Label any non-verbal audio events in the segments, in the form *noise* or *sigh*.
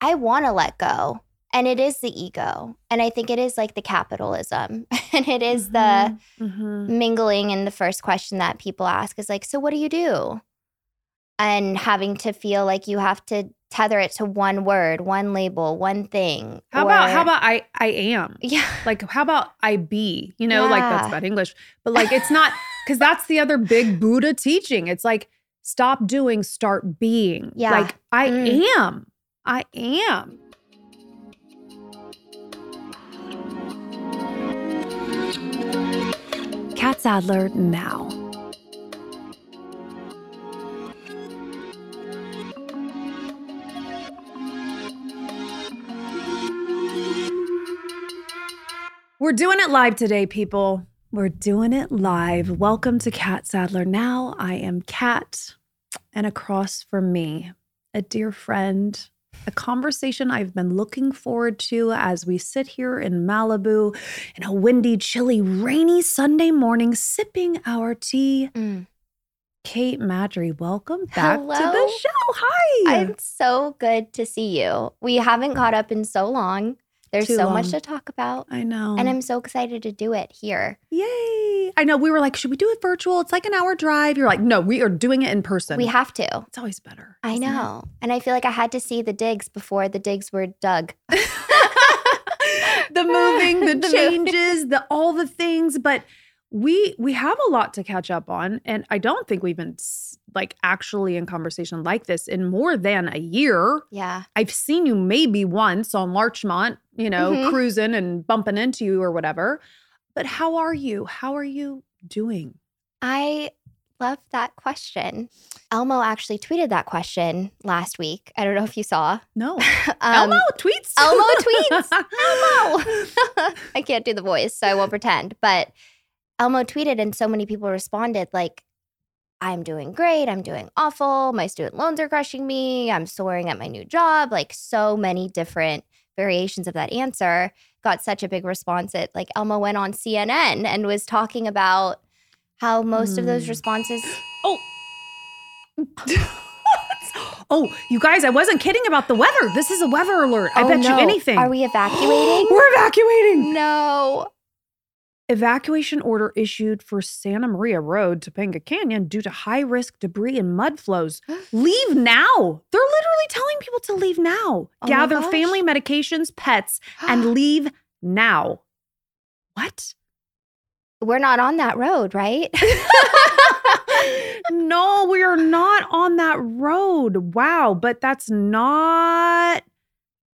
I want to let go. And it is the ego. And I think it is like the capitalism. *laughs* and it is the Mhm. mingling in the first question that people ask is like, so what do you do? And having to feel like you have to tether it to one word, one label, one thing. How about how about I I am? Yeah. *laughs* Like how about I be? You know, like that's Yeah. bad English, but like it's not *laughs* because that's the other big Buddha teaching. It's like stop doing, start being. Yeah. Like I Mm. am. I am. Catt Sadler now. We're doing it live today, people. We're doing it live. Welcome to Catt Sadler Now. I am Catt, and across from me, a dear friend, a conversation I've been looking forward to as we sit here in Malibu in a windy, chilly, rainy Sunday morning, sipping our tea. Mm. Cait Madry, welcome back to the show. Hi. I'm so good to see you. We haven't caught up in so long. There's Too so much to talk about. I know. And I'm so excited to do it here. Yay. I know. We were like, should we do it virtual? It's like an hour drive. You're like, no, we are doing it in person. We have to. It's always better. I isn't it? know. And I feel like I had to see the digs before the digs were dug. *laughs* *laughs* the moving, the, The moving. changes, the all the things, but we we have a lot to catch up on and I don't think we've been like actually in conversation like this in more than a year. Yeah. I've seen you maybe once on Larchmont, you know, Mhm. cruising and bumping into you or whatever. But how are you? How are you doing? I love that question. Elmo actually tweeted that question last week. I don't know if you saw. No. *laughs* Um, Elmo tweets. Elmo tweets. *laughs* Elmo. *laughs* I can't do the voice, so I won't pretend. But Elmo tweeted, and so many people responded like, I'm doing great. I'm doing awful. My student loans are crushing me. I'm soaring at my new job. Like, so many different variations of that answer got such a big response that, like, Elmo went on CNN and was talking about how most of those Mm. responses. *gasps* Oh. *laughs* oh, you guys, I wasn't kidding about the weather. This is a weather alert. I Oh, bet you anything. Are we *gasps* evacuating? We're evacuating. no. Evacuation order issued for Santa Maria Road, Topanga Canyon, due to high risk debris and mud flows. *gasps* leave now. They're literally telling people to leave now. Oh Gather family medications, pets, and *gasps* leave now. What? We're not on that road, right? *laughs* no, we are not on that road. Wow, but that's not.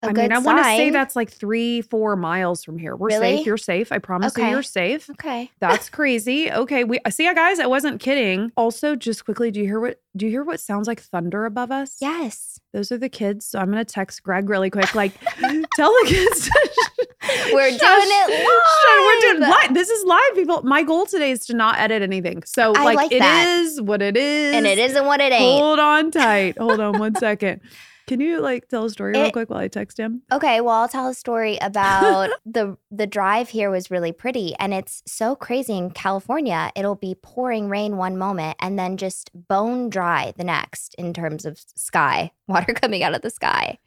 A I good mean, I want to say that's like three, four miles from here. We're Really? safe. You're safe. I promise you, Okay. you're safe. Okay. That's crazy. Okay, we uh, see, guys. I wasn't kidding. Also, just quickly, do you hear what? Do you hear what sounds like thunder above us? Yes. those are the kids. So I'm gonna text Greg really quick. Like, *laughs* tell the kids. *laughs* We're doing it Shush, We're doing live. live. This is live, people. My goal today is to not edit anything. So, like, like it that. is what it is, And it isn't what it ain't. Hold on tight. Hold on one second. *laughs* Can you like tell a story real It- quick while I text him? Okay, well, I'll tell a story about *laughs* the the drive here was really pretty and it's so crazy in California. It'll be pouring rain one moment and then just bone dry the next in terms of sky, *laughs* water coming out of the sky.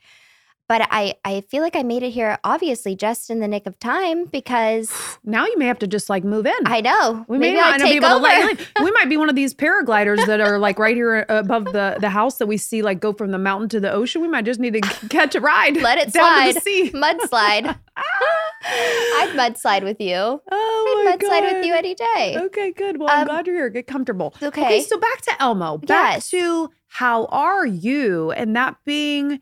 But I I feel like I made it here obviously just in the nick of time because *sighs* Now you may have to just like move in. I know. we may maybe I'll not be take able to let you over. We might be one of these *laughs* paragliders that are like right here above the, the house that we see like go from the mountain to the ocean. We might just need to *laughs* catch a ride. Let it down to the slide. sea. Mudslide. *laughs* I'd mudslide with you. Oh I'd mudslide with you God. any day. Okay, good. Well, I'm Um, glad you're here. Get comfortable. Okay. so back to Elmo. Back Yes. to how are you? And that being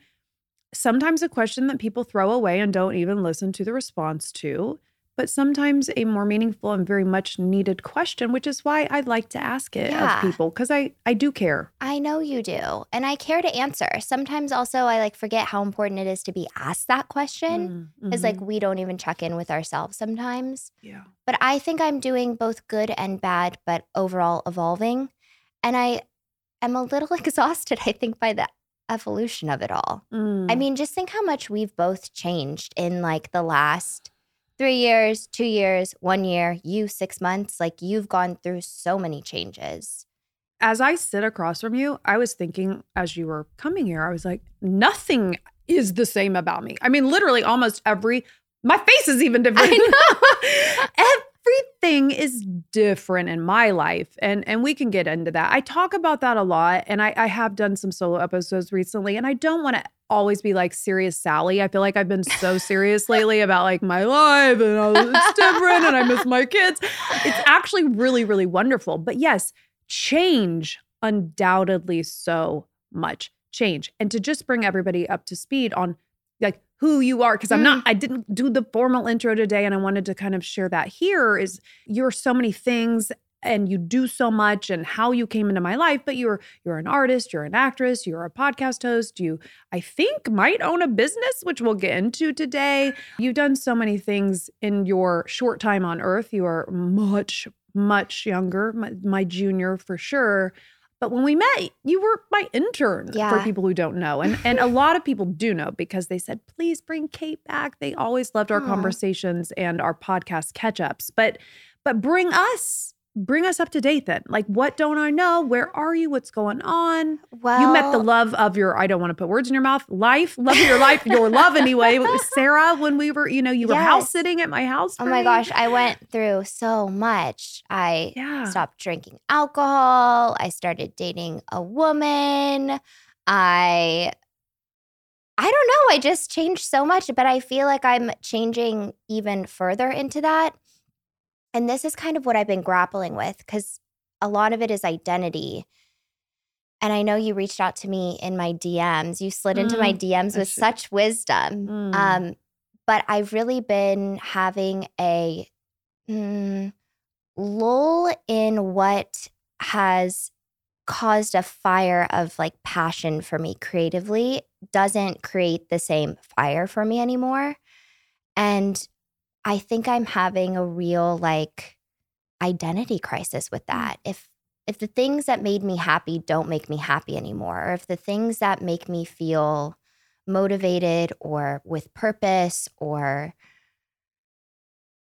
sometimes a question that people throw away and don't even listen to the response to, but sometimes a more meaningful and very much needed question, which is why I like to ask it Yeah. of people because I I do care. I know you do. And I care to answer. Sometimes also I like forget how important it is to be asked that question. Mm, It's like we don't even check in with ourselves sometimes. yeah. But I think I'm doing both good and bad, but overall evolving. And I am a little *laughs* exhausted, I think, by the evolution of it all. I Mm. mean, just think how much we've both changed in like the last three years, two years, one year, you six months. Like you've gone through so many changes. as I sit across from you, I was thinking as you were coming here, I was like, nothing is the same about me. I mean, literally almost every my face is even *laughs* different. *laughs* Everything is different in my life. And and we can get into that. I talk about that a lot. And I, I have done some solo episodes recently. And I don't want to always be like serious Sally. I feel like I've been so serious lately about like my life and oh, it's different and I miss my kids. It's actually really, really wonderful. But yes, change undoubtedly so much change. And to just bring everybody up to speed on who you are because I'm not mm. I didn't do the formal intro today and I wanted to kind of share that here is you're so many things and you do so much and how you came into my life but you're you're an artist you're an actress you're a podcast host you i think might own a business which we'll get into today. You've done so many things in your short time on earth. You are much much younger my, my junior for sure but when we met, you were my intern Yeah. for people who don't know. And and a lot of people do know because they said, please bring Cait back. They always loved our Aw. conversations and our podcast catch-ups. But but bring us, bring us up to date then. Like what don't I know? Where are you? What's going on? Well, you met the love of your, I don't want to put words in your mouth, life, love of your life, your love anyway. *laughs* Sarah when we were, you know, you were house sitting at my house. Oh my me. gosh, I went through so much. I Yeah. stopped drinking alcohol. I started dating a woman. I I don't know, I just changed so much, but I feel like I'm changing even further into that. And this is kind of what I've been grappling with cuz a lot of it is identity. And I know you reached out to me in my DMs. You slid into my Mm, DMs with such wisdom. Mm. Um, but I've really been having a mm, lull in what has caused a fire of like passion for me creatively doesn't create the same fire for me anymore. And I think I'm having a real like identity crisis with that. If if the things that made me happy don't make me happy anymore, or if the things that make me feel motivated or with purpose or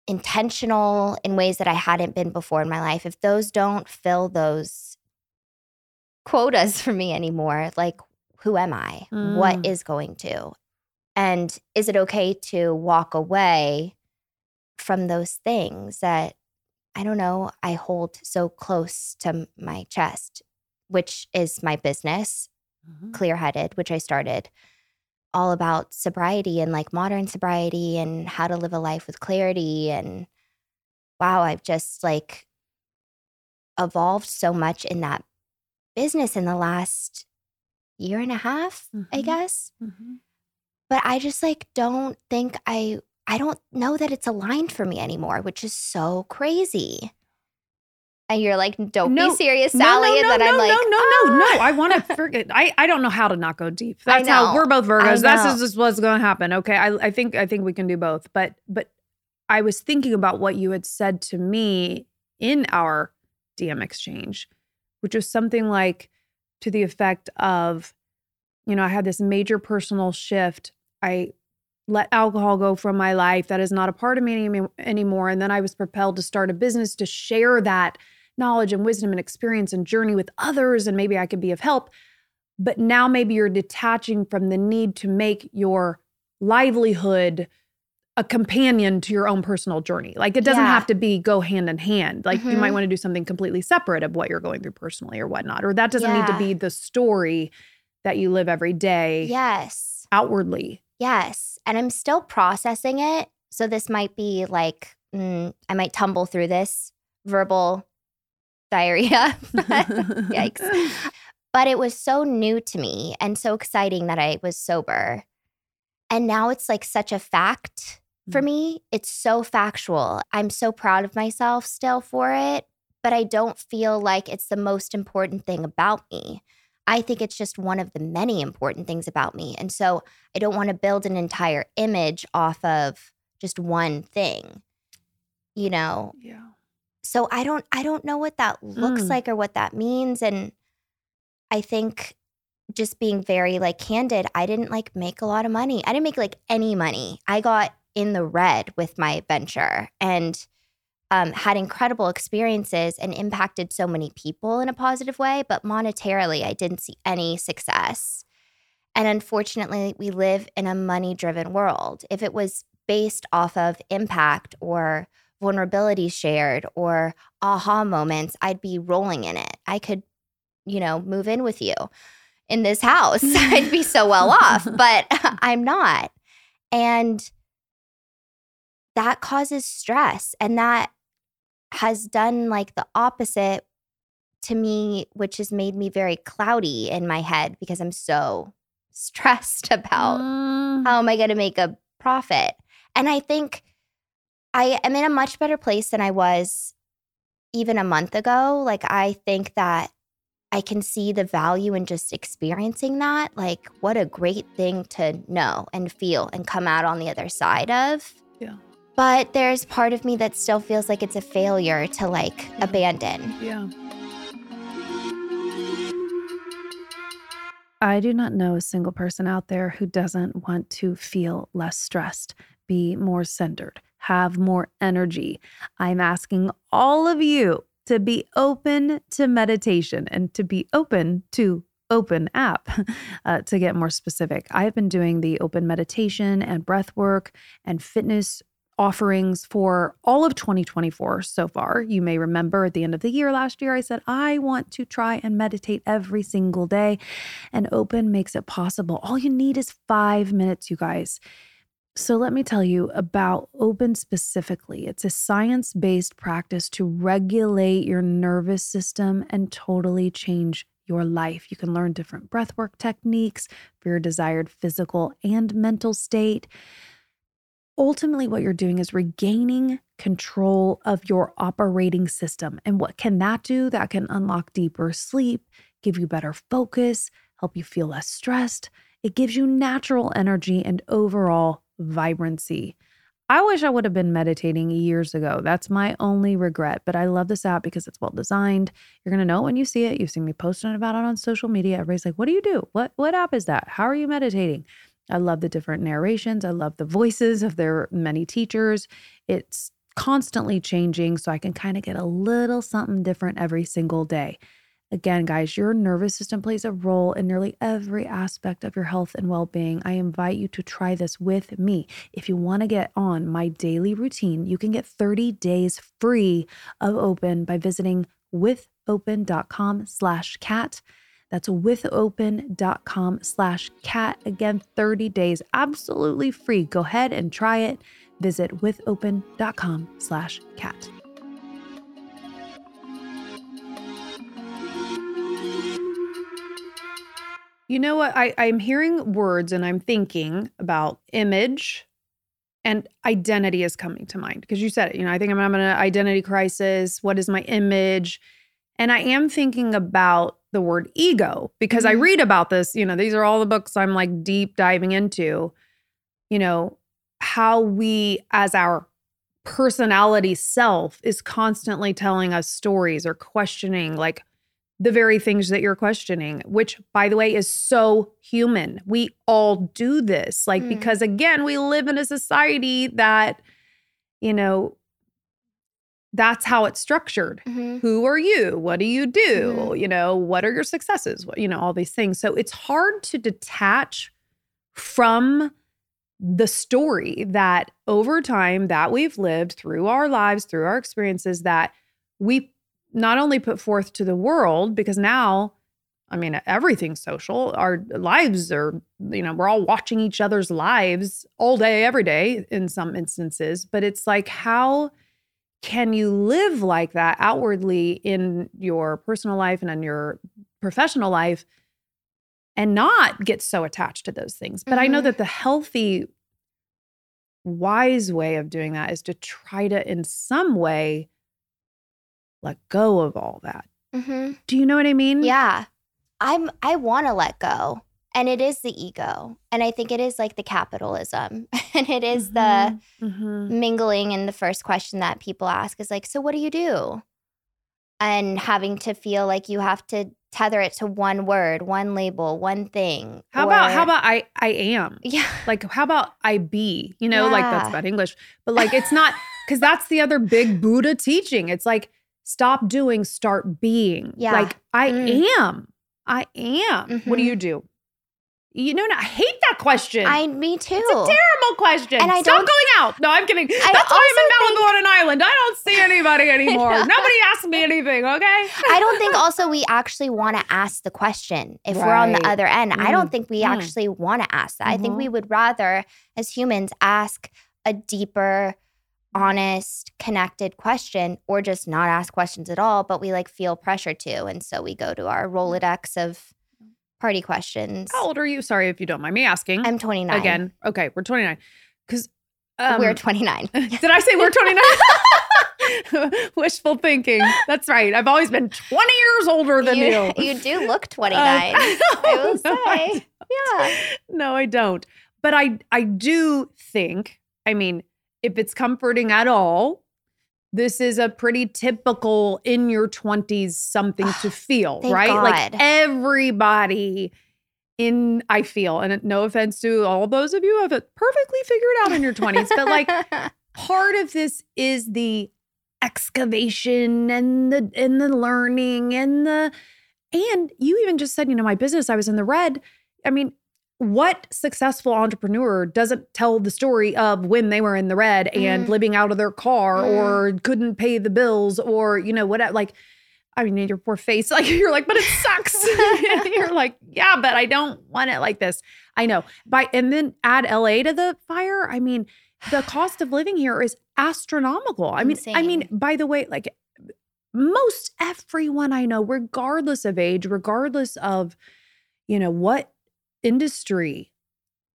intentional in ways that I hadn't been before in my life, if those don't fill those quotas *laughs* for me anymore, like who am I? What Mm. is going to? And is it okay to walk away from those things that I don't know, I hold so close to my chest, which is my business, Mhm. Clear Headed, which I started all about sobriety and like modern sobriety and how to live a life with clarity. And wow, I've just like evolved so much in that business in the last year and a half, I Mhm. guess. Mhm. But I just like don't think I I don't know that it's aligned for me anymore, which is so crazy. And you're like, don't No, be serious, No, Sally. No, and then no, I'm like, no, no, no, no. "Ah." I want to forget. I, I don't know how to not go deep. That's how we're both Virgos. That's just what's going to happen. Okay. I, I think I think we can do both. But but I was thinking about what you had said to me in our DM exchange, which was something like to the effect of, you know, I had this major personal shift. I let alcohol go from my life. That is not a part of me any- anymore. And then I was propelled to start a business to share that knowledge and wisdom and experience and journey with others. And maybe I could be of help. But now maybe you're detaching from the need to make your livelihood a companion to your own personal journey. Like it doesn't Yeah. have to be go hand in hand. Like you Mhm. might want to do something completely separate of what you're going through personally or whatnot. Or that doesn't need to be the story that you live every day yes. outwardly. Yes. And I'm still processing it. So this might be like, mm, I might tumble through this verbal diarrhea. *laughs* Yikes. *laughs* But it was so new to me and so exciting that I was sober. And now it's like such a fact for Mm. me. It's so factual. I'm so proud of myself still for it, but I don't feel like it's the most important thing about me. I think it's just one of the many important things about me. And so I don't want to build an entire image off of just one thing. You know, Yeah. so i don't i don't know what that looks Mm. like or what that means and i think just being very like candid i didn't like make a lot of money i didn't make like any money i got in the red with my venture and um, had incredible experiences and impacted so many people in a positive way but monetarily i didn't see any success And unfortunately, we live in a money driven world. If it was based off of impact or vulnerability shared or aha moments, I'd be rolling in it. I could, you know, move in with you in this house. *laughs* I'd be so well off, *laughs* but *laughs* I'm not. And that causes stress. And that has done like the opposite to me, which has made me very cloudy in my head because I'm so stressed *laughs* about Mm. how am I going to make a profit. And I think I am in a much better place than I was even a month ago. Like, I think that I can see the value in just experiencing that. Like, what a great thing to know and feel and come out on the other side of. Yeah. But there's part of me that still feels like it's a failure to like Yeah. abandon. Yeah. I do not know a single person out there who doesn't want to feel less stressed, be more centered, have more energy. I'm asking all of you to be open to meditation and to be open to open app *laughs* uh, to get more specific i have been doing the open meditation and breath work and fitness offerings for all of 2024 so far. You may remember at the end of the year last year, I said, I want to try and meditate every single day, and Open makes it possible. All you need is five minutes, you guys. So, let me tell you about Open specifically. It's a science based practice to regulate your nervous system and totally change your life. You can learn different breathwork techniques for your desired physical and mental state ultimately what you're doing is regaining control of your operating system. And what can that do? That can unlock deeper sleep, give you better focus, help you feel less stressed. It gives you natural energy and overall vibrancy. I wish I would have been meditating years ago. That's my only regret, but I love this app because it's well designed. You're going to know when you see it. You've seen me posting about it on social media. Everybody's like, "What do you do? What what app is that? How are you meditating?" I love the different narrations. I love the voices of their many teachers. It's constantly changing, so I can kind of get a little something different every single day. Again, guys, your nervous system plays a role in nearly every aspect of your health and well being. I invite you to try this with me. If you want to get on my daily routine, you can get 30 days free of Open by visiting withopen.com slash cat. That's withopen.com slash cat. Again, 30 days absolutely free. Go ahead and try it. Visit withopen.com slash cat. You know what? I, I'm hearing words and I'm thinking about image and identity is coming to mind because you said it. You know, I think I'm having an identity crisis. What is my image? And I am thinking about the word ego because I Mhm. read about this. You know, these are all the books I'm like deep diving into. You know, how we, as our personality self, is constantly telling us stories or questioning like the very things that you're questioning, which, by the way, is so human. We all do this. Like, Mm. because again, we live in a society that, you know, that's how it's structured. Mhm. who are you? What do you do? Mhm. you know what are your successes? What, you know all these things. So it's hard to detach from the story that over time that we've lived through our lives through our experiences that we not only put forth to the world because now i mean everything's social. Our lives are you know we're all watching each other's lives all day every day in some instances. But it's like how can you live like that outwardly in your personal life and in your professional life and not get so attached to those things? But I know Mhm. that the healthy, wise way of doing that is to try to, in some way, let go of all that. Mhm. Do you know what I mean? Yeah. I'm I want to let go. And it is the ego. And I think it is like the capitalism. *laughs* and it is the Mhm, mhm. mingling and the first question that people ask is like, so what do you do? And having to feel like you have to tether it to one word, one label, one thing. How about how about I I am? Yeah. *laughs* Like how about I be? You know, like that's Yeah. bad English, but like it's not *laughs* because that's the other big Buddha teaching. It's like stop doing, start being. Yeah. Like I Mm. am. I am. What do you do? You know, I hate that question. I me too. it's a terrible question. And I Stop don't- going out. No, I'm kidding. That's why I'm in think- Malibu on an island. I don't see anybody *laughs* anymore. Nobody asks me anything, okay? I don't think *laughs* also we actually want to ask the question if we're on the other end. I don't Mm. think we Mm. actually want to ask that. I think we would rather, as humans, ask a deeper, honest, connected question or just not ask questions at all, but we like feel pressure to. And so we go to our Rolodex of party questions. How old are you? Sorry if you don't mind me asking. I'm 29. Again, okay, we're 29. Because um, we're 29. *laughs* Did I say we're 29? *laughs* *laughs* Wishful thinking. That's right. I've always been 20 years older than you. you, you do look 29. Uh, I will no, I say. yeah. no, I don't. But I I do think, I mean, if it's comforting at all, this is a pretty typical in your 20s something to *sighs* feel, Thank right? Like everybody in I feel, and no offense to all those of you who have it perfectly figured out in your 20s, but like *laughs* part of this is the excavation and the and the learning and the and you even just said you know my business i was in the red i mean what successful entrepreneur doesn't tell the story of when they were in the red and Mm. living out of their car Mm. or couldn't pay the bills or you know whatever like i mean your poor face *laughs* like you're like but it sucks *laughs* you're *laughs* like yeah but i don't want it like this i know by and then add la to the fire i mean the cost of living here is astronomical. I mean, I mean, by the way, like most everyone I know, regardless of age, regardless of, you know, what industry,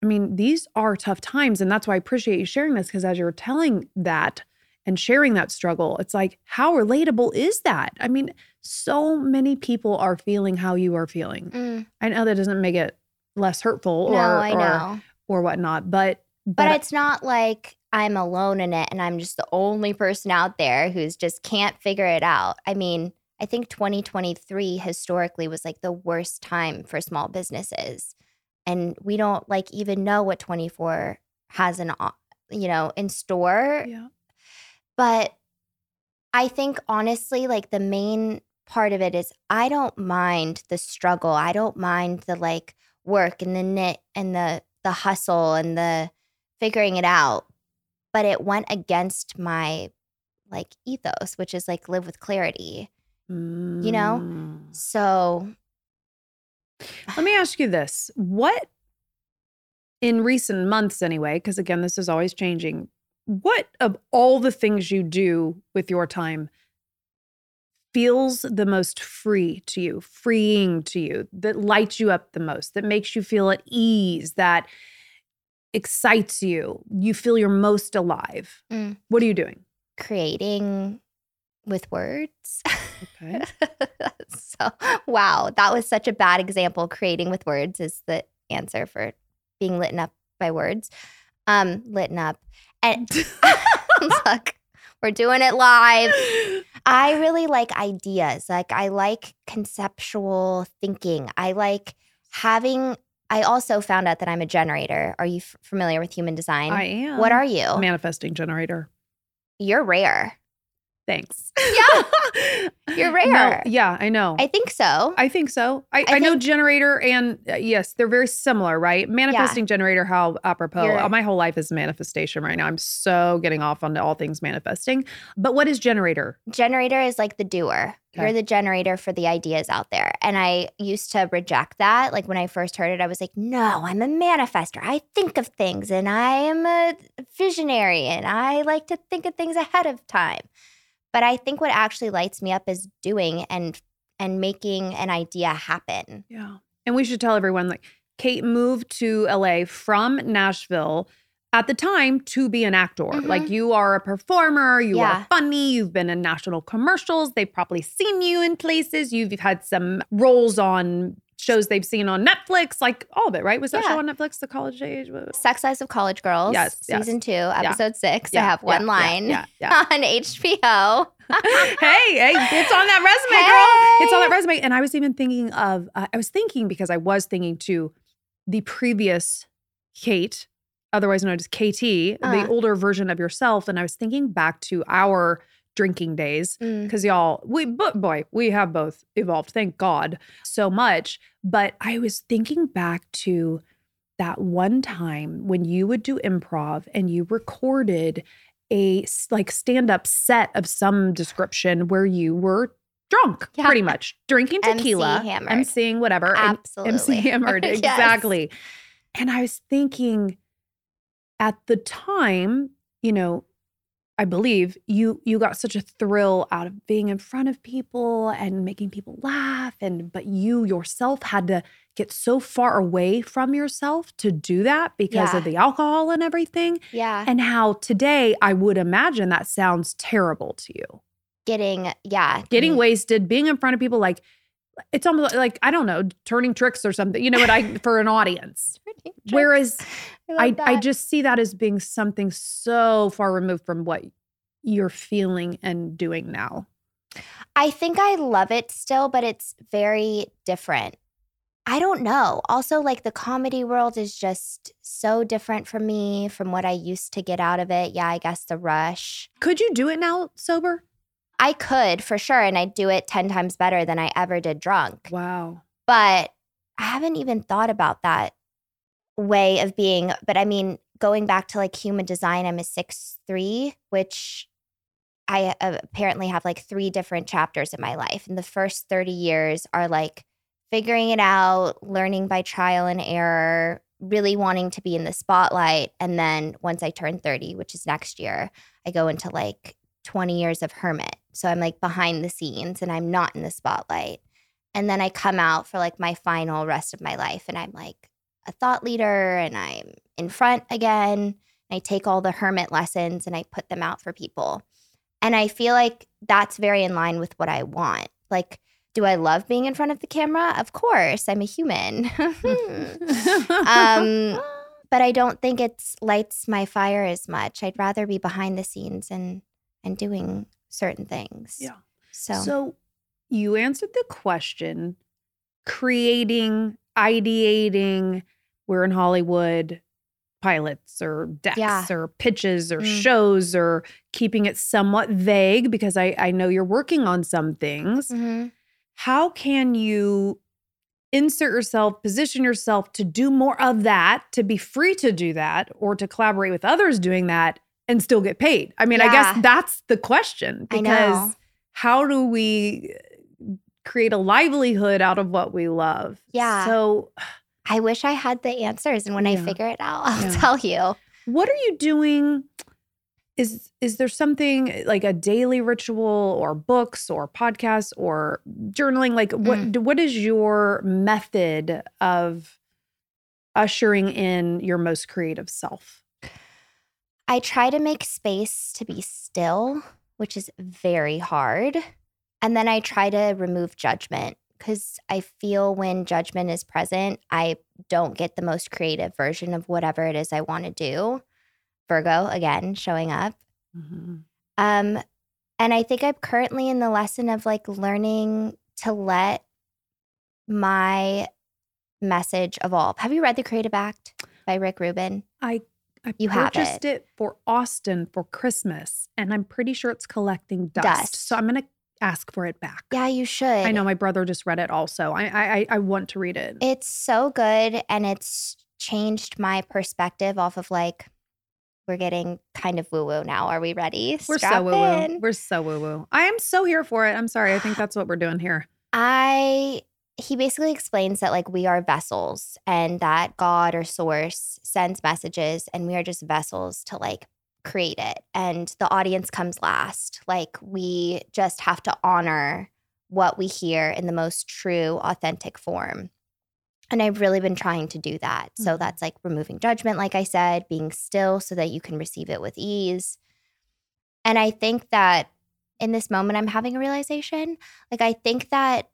I mean, these are tough times. And that's why I appreciate you sharing this because as you're telling that and sharing that struggle, it's like, how relatable is that? I mean, so many people are feeling how you are feeling. Mm, I know that doesn't make it less hurtful no, or, or, or whatnot, but, But it's not like I'm alone in it and I'm just the only person out there who's just can't figure it out. I mean, I think 2023 historically was like the worst time for small businesses. And we don't like even know what 24 has in o- you know, in store. yeah. But I think honestly, like the main part of it is I don't mind the struggle. I don't mind the like work and the knit and the the hustle and the figuring it out. But it went against my like ethos, which is like live with clarity. You know? Mm. So Let me ask you this. What, in recent months anyway, because again, this is always changing, what of all the things you do with your time feels the most free to you, freeing to you, that lights you up the most, that makes you feel at ease, that excites you, you feel you're most alive? Mm. What are you doing? creating with words. Okay. *laughs* so, wow, that was such a bad example. Creating with words is the answer for being lit up by words. Um, lit up. And *laughs* *laughs* look, we're doing it live. I really like ideas. Like, I like conceptual thinking. I like having, I also found out that I'm a generator. Are you f- familiar with human design? I am. what are you? manifesting generator? You're rare. Thanks. *laughs* Yeah. You're *laughs* No, rare. yeah, I know. I think so. I think so. I, I, know think- generator and uh, yes, they're very similar, right? Manifesting generator, how apropos. Uh, My whole life is manifestation right now. I'm so getting off onto all things manifesting. But what is generator? generator is like the doer. You're the generator for the ideas out there. And I used to reject that. Like when I first heard it, I was like, no, I'm a manifester. I think of things and I am a visionary and I like to think of things ahead of time. But I think what actually lights me up is doing and and making an idea happen. Yeah. And we should tell everyone like Cait moved to LA from Nashville at the time to be an actor. Mhm. Like you are a performer, you Yeah. are funny, you've been in national commercials, they've probably seen you in places, you've had some roles on shows they've seen on Netflix, like all of it, right? Was that Yeah. show on Netflix, The College Age? Sex Lives of College Girls, Yes, yes. season two, episode six. I have one yeah, line Yeah, yeah, *laughs* on HBO. *laughs* hey, hey, it's on that resume, girl. It's on that resume. And I was even thinking of, uh, I was thinking because I was thinking to the previous Cait, otherwise known as KT, Uh. the older version of yourself. And I was thinking back to our drinking days Mm. because y'all we but boy we have both evolved thank god so much but i was thinking back to that one time when you would do improv and you recorded a like stand-up set of some description where you were drunk Yeah. pretty much drinking MC tequila hammered. emceeing whatever Absolutely. MC hammered *laughs* Yes. exactly and i was thinking at the time you know I believe you you got such a thrill out of being in front of people and making people laugh and but you yourself had to get so far away from yourself to do that because Yeah. of the alcohol and everything Yeah. and how today I would imagine that sounds terrible to you. Getting, yeah. Getting mm, wasted, being in front of people like it's almost like I don't know, turning tricks or something. You know what I *laughs* for an audience. *laughs* Whereas love I, I just see that as being something so far removed from what you're feeling and doing now. I think I love it still, but it's very different. I don't know. Also, like the comedy world is just so different from me, from what I used to get out of it. Yeah, I guess the rush. Could you do it now sober? I could for sure, and I'd do it 10 times better than I ever did drunk. Wow. But I haven't even thought about that way of being. But I mean, going back to like human design, I'm a six three, which I uh, apparently have like three different chapters in my life. And the first 30 years are like figuring it out, learning by trial and error, really wanting to be in the spotlight. And then once I turn 30, which is next year, I go into like 20 years of hermit. So I'm like behind the scenes and I'm not in the spotlight. And then I come out for like my final rest of my life and I'm like a thought leader and I'm in front again. I take all the hermit lessons and I put them out for people. And I feel like that's very in line with what I want. Like, do I love being in front of the camera? Of course, I'm a human. *laughs* um, but I don't think it lights my fire as much. I'd rather be behind the scenes and and doing certain things. Yeah. So, So you answered the question creating, ideating, we're in Hollywood pilots or decks Yeah. or pitches or Mm. shows or keeping it somewhat vague because I, I know you're working on some things. Mhm. How can you insert yourself, position yourself to do more of that, to be free to do that, or to collaborate with others doing that and still get paid? I mean, I guess that's the question because how do we create a livelihood out of what we love? Yeah. So, I wish I had the answers, and when I figure it out, I'll Yeah. tell you. what are you doing? Is is there something like a daily ritual or books or podcasts or journaling? Like what Mm. what is your method of ushering in your most creative self? I try to make space to be still, which is very hard. And then I try to remove judgment because I feel when judgment is present, I don't get the most creative version of whatever it is I want to do. Virgo, again, showing up. Mm-hmm. Um, and I think I'm currently in the lesson of like learning to let my message evolve. Have you read The Creative Act by Rick Rubin? I I You purchased it. for Austin for Christmas, and I'm pretty sure it's collecting dust. Dust. So I'm gonna ask for it back. Yeah, you should. I know my brother just read it. Also, I I I want to read it. It's so good and it's changed my perspective off of like we're getting kind of woo woo now. Are we ready? We're Strap so woo woo. We're so woo woo. I am so here for it. I'm sorry. I think *sighs* that's what we're doing here. I he basically explains that like we are vessels and that God or source sends messages and we are just vessels to like create it and the audience comes last. Like we just have to honor what we hear in the most true authentic form. And I've really been trying to do that. So Mhm. that's like removing judgment like I said, being still so that you can receive it with ease. And I think that in this moment I'm having a realization. Like I think that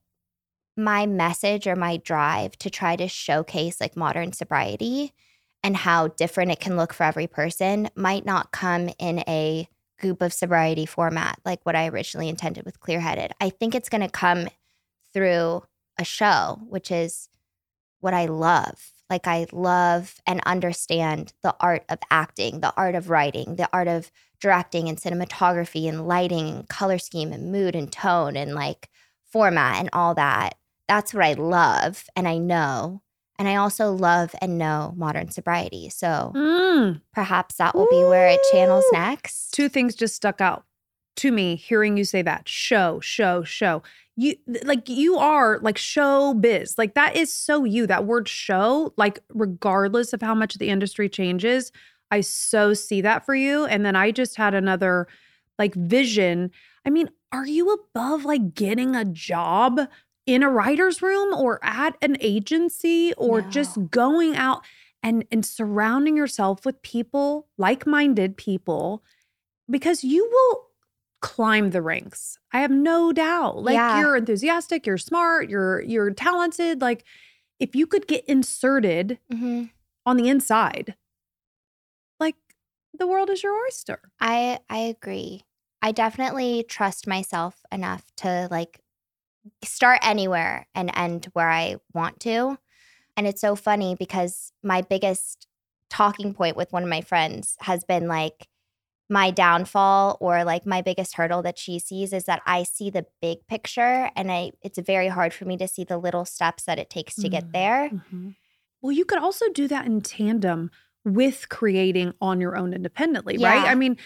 my message or my drive to try to showcase like modern sobriety and how different it can look for every person might not come in a goop of sobriety format like what I originally intended with Clearheaded. I think it's going to come through a show, which is what I love. Like I love and understand the art of acting, the art of writing, the art of directing and cinematography and lighting and color scheme and mood and tone and like format and all that. That's what I love and I know. And I also love and know modern sobriety. So Mm. perhaps that will be where it channels next. Two things just stuck out to me hearing you say that. Show, show, show. You like you are like show biz. Like that is so you. That word show, like regardless of how much the industry changes, I so see that for you. And then I just had another like vision. I mean, are you above like getting a job in a writer's room or at an agency or No. just going out and and surrounding yourself with people, like-minded people because you will climb the ranks. I have no doubt. Like Yeah. you're enthusiastic, you're smart, you're you're talented. Like if you could get inserted Mhm. on the inside, like the world is your oyster. I I agree. I definitely trust myself enough to like start anywhere and end where I want to. And it's so funny because my biggest talking point with one of my friends has been like my downfall or like my biggest hurdle that she sees is that I see the big picture and I it's very hard for me to see the little steps that it takes to get mm-hmm. there. Mm-hmm. Well, you could also do that in tandem with creating on your own independently, right? I mean,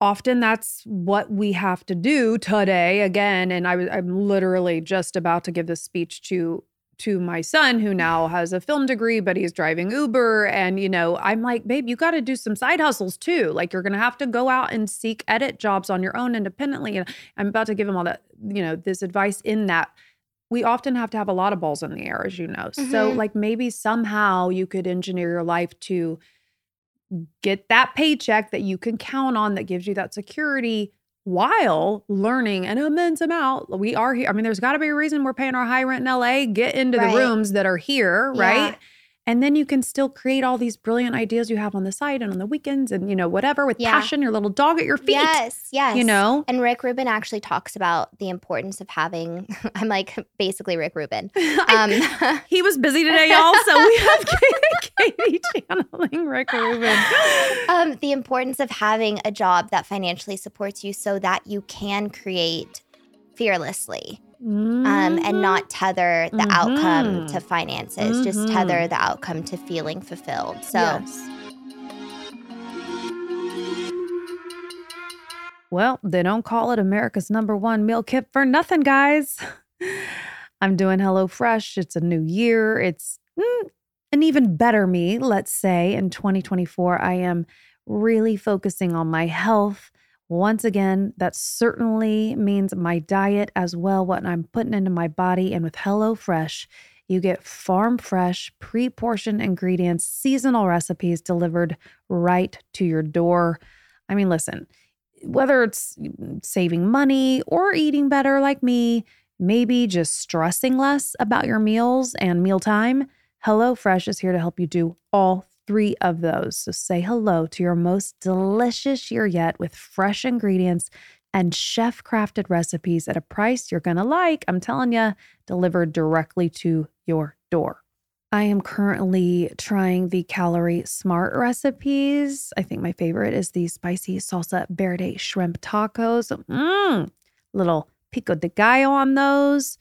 often that's what we have to do today again. And I was I'm literally just about to give this speech to to my son who now has a film degree, but he's driving Uber. And, you know, I'm like, babe, you got to do some side hustles too. Like, you're going to have to go out and seek edit jobs on your own independently. And I'm about to give him all that, you know, this advice in that we often have to have a lot of balls in the air, as you know. So, Mhm. like, maybe somehow you could engineer your life to get that paycheck that you can count on that gives you that security while learning an immense amount. We are here. I mean, there's got to be a reason we're paying our high rent in LA. Get into Right. the rooms that are here, Yeah. right? And then you can still create all these brilliant ideas you have on the side and on the weekends and, you know, whatever with Yeah. passion, your little dog at your feet. Yes, yes. You know? And Rick Rubin actually talks about the importance of having *laughs* I'm like basically Rick Rubin. *laughs* Um *laughs* he was busy today, y'all. So we have Katie channeling Rick Rubin. um, the importance of having a job that financially supports you so that you can create fearlessly um, and not tether the outcome Mhm. to finances, just tether the outcome to feeling fulfilled. So, Yes. Well, they don't call it America's number one meal kit for nothing, guys. *laughs* I'm doing HelloFresh. It's a new year. It's mm, an even better me, let's say. In 2024, I am really focusing on my health. Once again, that certainly means my diet as well, what I'm putting into my body. And with HelloFresh, you get farm fresh, pre portioned ingredients, seasonal recipes delivered right to your door. I mean, listen, whether it's mm, saving money or eating better like me, maybe just stressing less about your meals and mealtime, HelloFresh is here to help you do all three of those. So say hello to your most delicious year yet with fresh ingredients and chef crafted recipes at a price you're going to like. I'm telling you, delivered directly to your door. I am currently trying the calorie smart recipes. I think my favorite is the spicy salsa verde shrimp tacos. Mmm, little pico de gallo on those.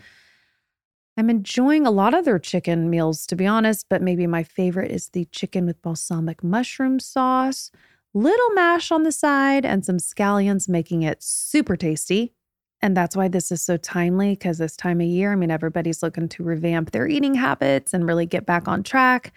I'm enjoying a lot of their chicken meals, to be honest, but maybe my favorite is the chicken with balsamic mushroom sauce, little mash on the side, and some scallions, making it super tasty. And that's why this is so timely because this time of year, I mean, everybody's looking to revamp their eating habits and really get back on track.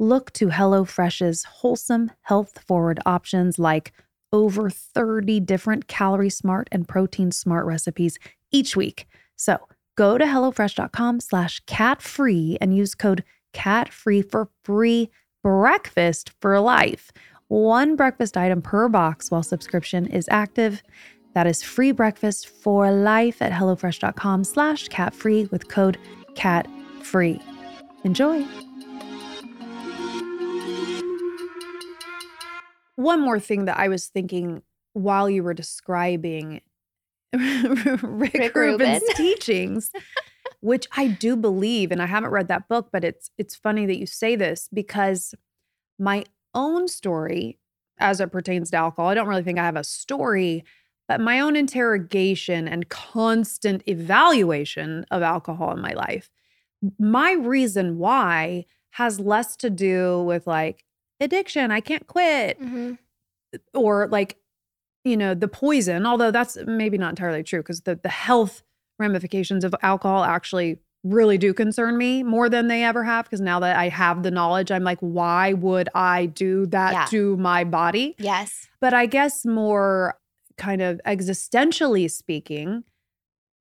Look to HelloFresh's wholesome, health forward options like over 30 different calorie smart and protein smart recipes each week. So go to HelloFresh.com slash cattfree and use code CATTFREE for free breakfast for life. One breakfast item per box while subscription is active. That is free breakfast for life at HelloFresh.com slash cattfree with code CATTFREE. Enjoy. One more thing that I was thinking while you were describing Rick, Rick Rubin's Rubin. teachings. which I do believe, and I haven't read that book, but it's it's funny that you say this because my own story as it pertains to alcohol, I don't really think I have a story, but my own interrogation and constant evaluation of alcohol in my life. My reason why has less to do with like addiction, I can't quit, Mhm. or like, you know, the poison, although that's maybe not entirely true because the, the health ramifications of alcohol actually really do concern me more than they ever have. Because now that I have the knowledge, I'm like, why would I do that Yeah. to my body? Yes. But I guess more kind of existentially speaking,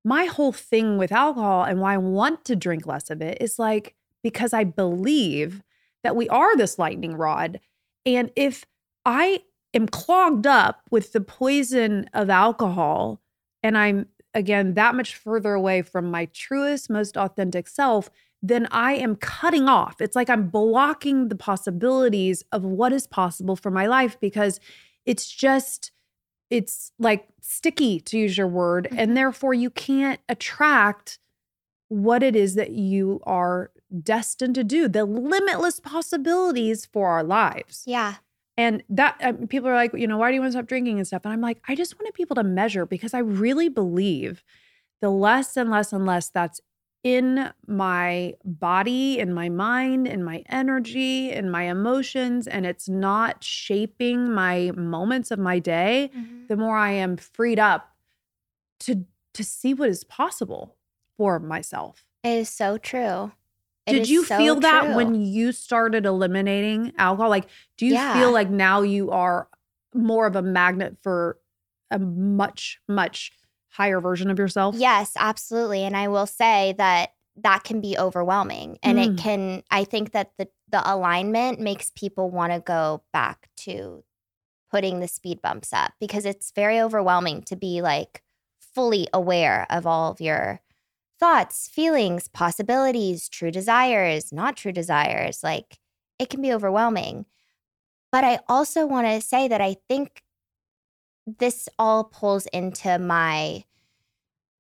my whole thing with alcohol and why I want to drink less of it is like because I believe that we are this lightning rod. And if I am clogged up with the poison of alcohol and I'm again that much further away from my truest, most authentic self, then I am cutting off. It's like I'm blocking the possibilities of what is possible for my life because it's just it's like sticky to use your word Mhm. and therefore you can't attract what it is that you are destined to do the limitless possibilities for our lives Yeah. And that um, people are like you know why do you want to stop drinking and stuff and i'm like i just wanted people to measure because i really believe the less and less and less that's in my body in my mind in my energy in my emotions and it's not shaping my moments of my day Mhm. the more I am freed up to to see what is possible for myself. It is so true. It Did you so feel that true. when you started eliminating alcohol? Like, do you Yeah. feel like now you are more of a magnet for a much, much higher version of yourself? Yes, absolutely. And I will say that that can be overwhelming. And Mm. it can, I think that the, the alignment makes people want to go back to putting the speed bumps up because it's very overwhelming to be like fully aware of all of your thoughts, feelings, possibilities, true desires, not true desires. Like it can be overwhelming. But I also want to say that I think this all pulls into my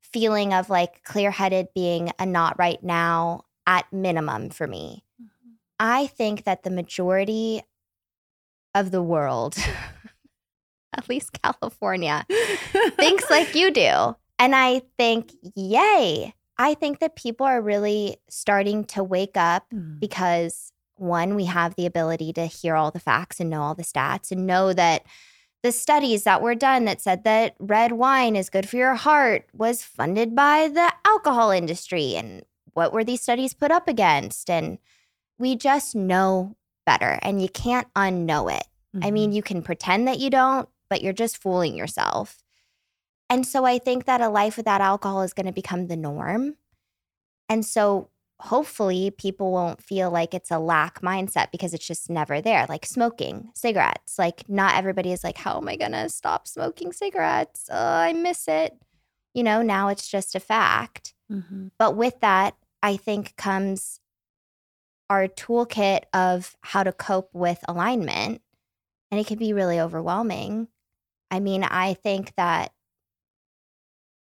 feeling of like Clearheaded being a not right now at minimum for me. Mm-hmm. I think that the majority of the world, *laughs* at least California, thinks like *laughs* you do. And I think, yay. I think that people are really starting to wake up Mm. because one, we have the ability to hear all the facts and know all the stats and know that the studies that were done that said that red wine is good for your heart was funded by the alcohol industry. And what were these studies put up against? And we just know better and you can't unknow it. I Mhm. mean, you can pretend that you don't, but you're just fooling yourself. And so I think that a life without alcohol is going to become the norm. And so hopefully people won't feel like it's a lack mindset because it's just never there. Like smoking, cigarettes. Like not everybody is like, how am I going to stop smoking cigarettes? Oh, I miss it. You know, now it's just a fact. Mhm. But with that, I think comes our toolkit of how to cope with alignment. And it can be really overwhelming. I mean, I think that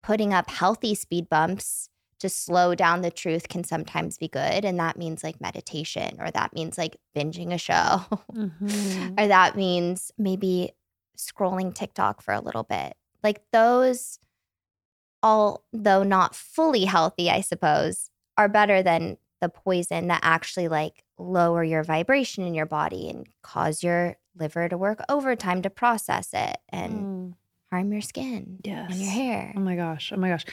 putting up healthy speed bumps to slow down the truth can sometimes be good. And that means like meditation, or that means like binging a show, *laughs* Mhm. or that means maybe scrolling TikTok for a little bit. Like those, although not fully healthy, I suppose, are better than the poison that actually like lower your vibration in your body and cause your liver to work overtime to process it and Mm. Harm your skin Yes. and your hair. Oh my gosh. Oh my gosh.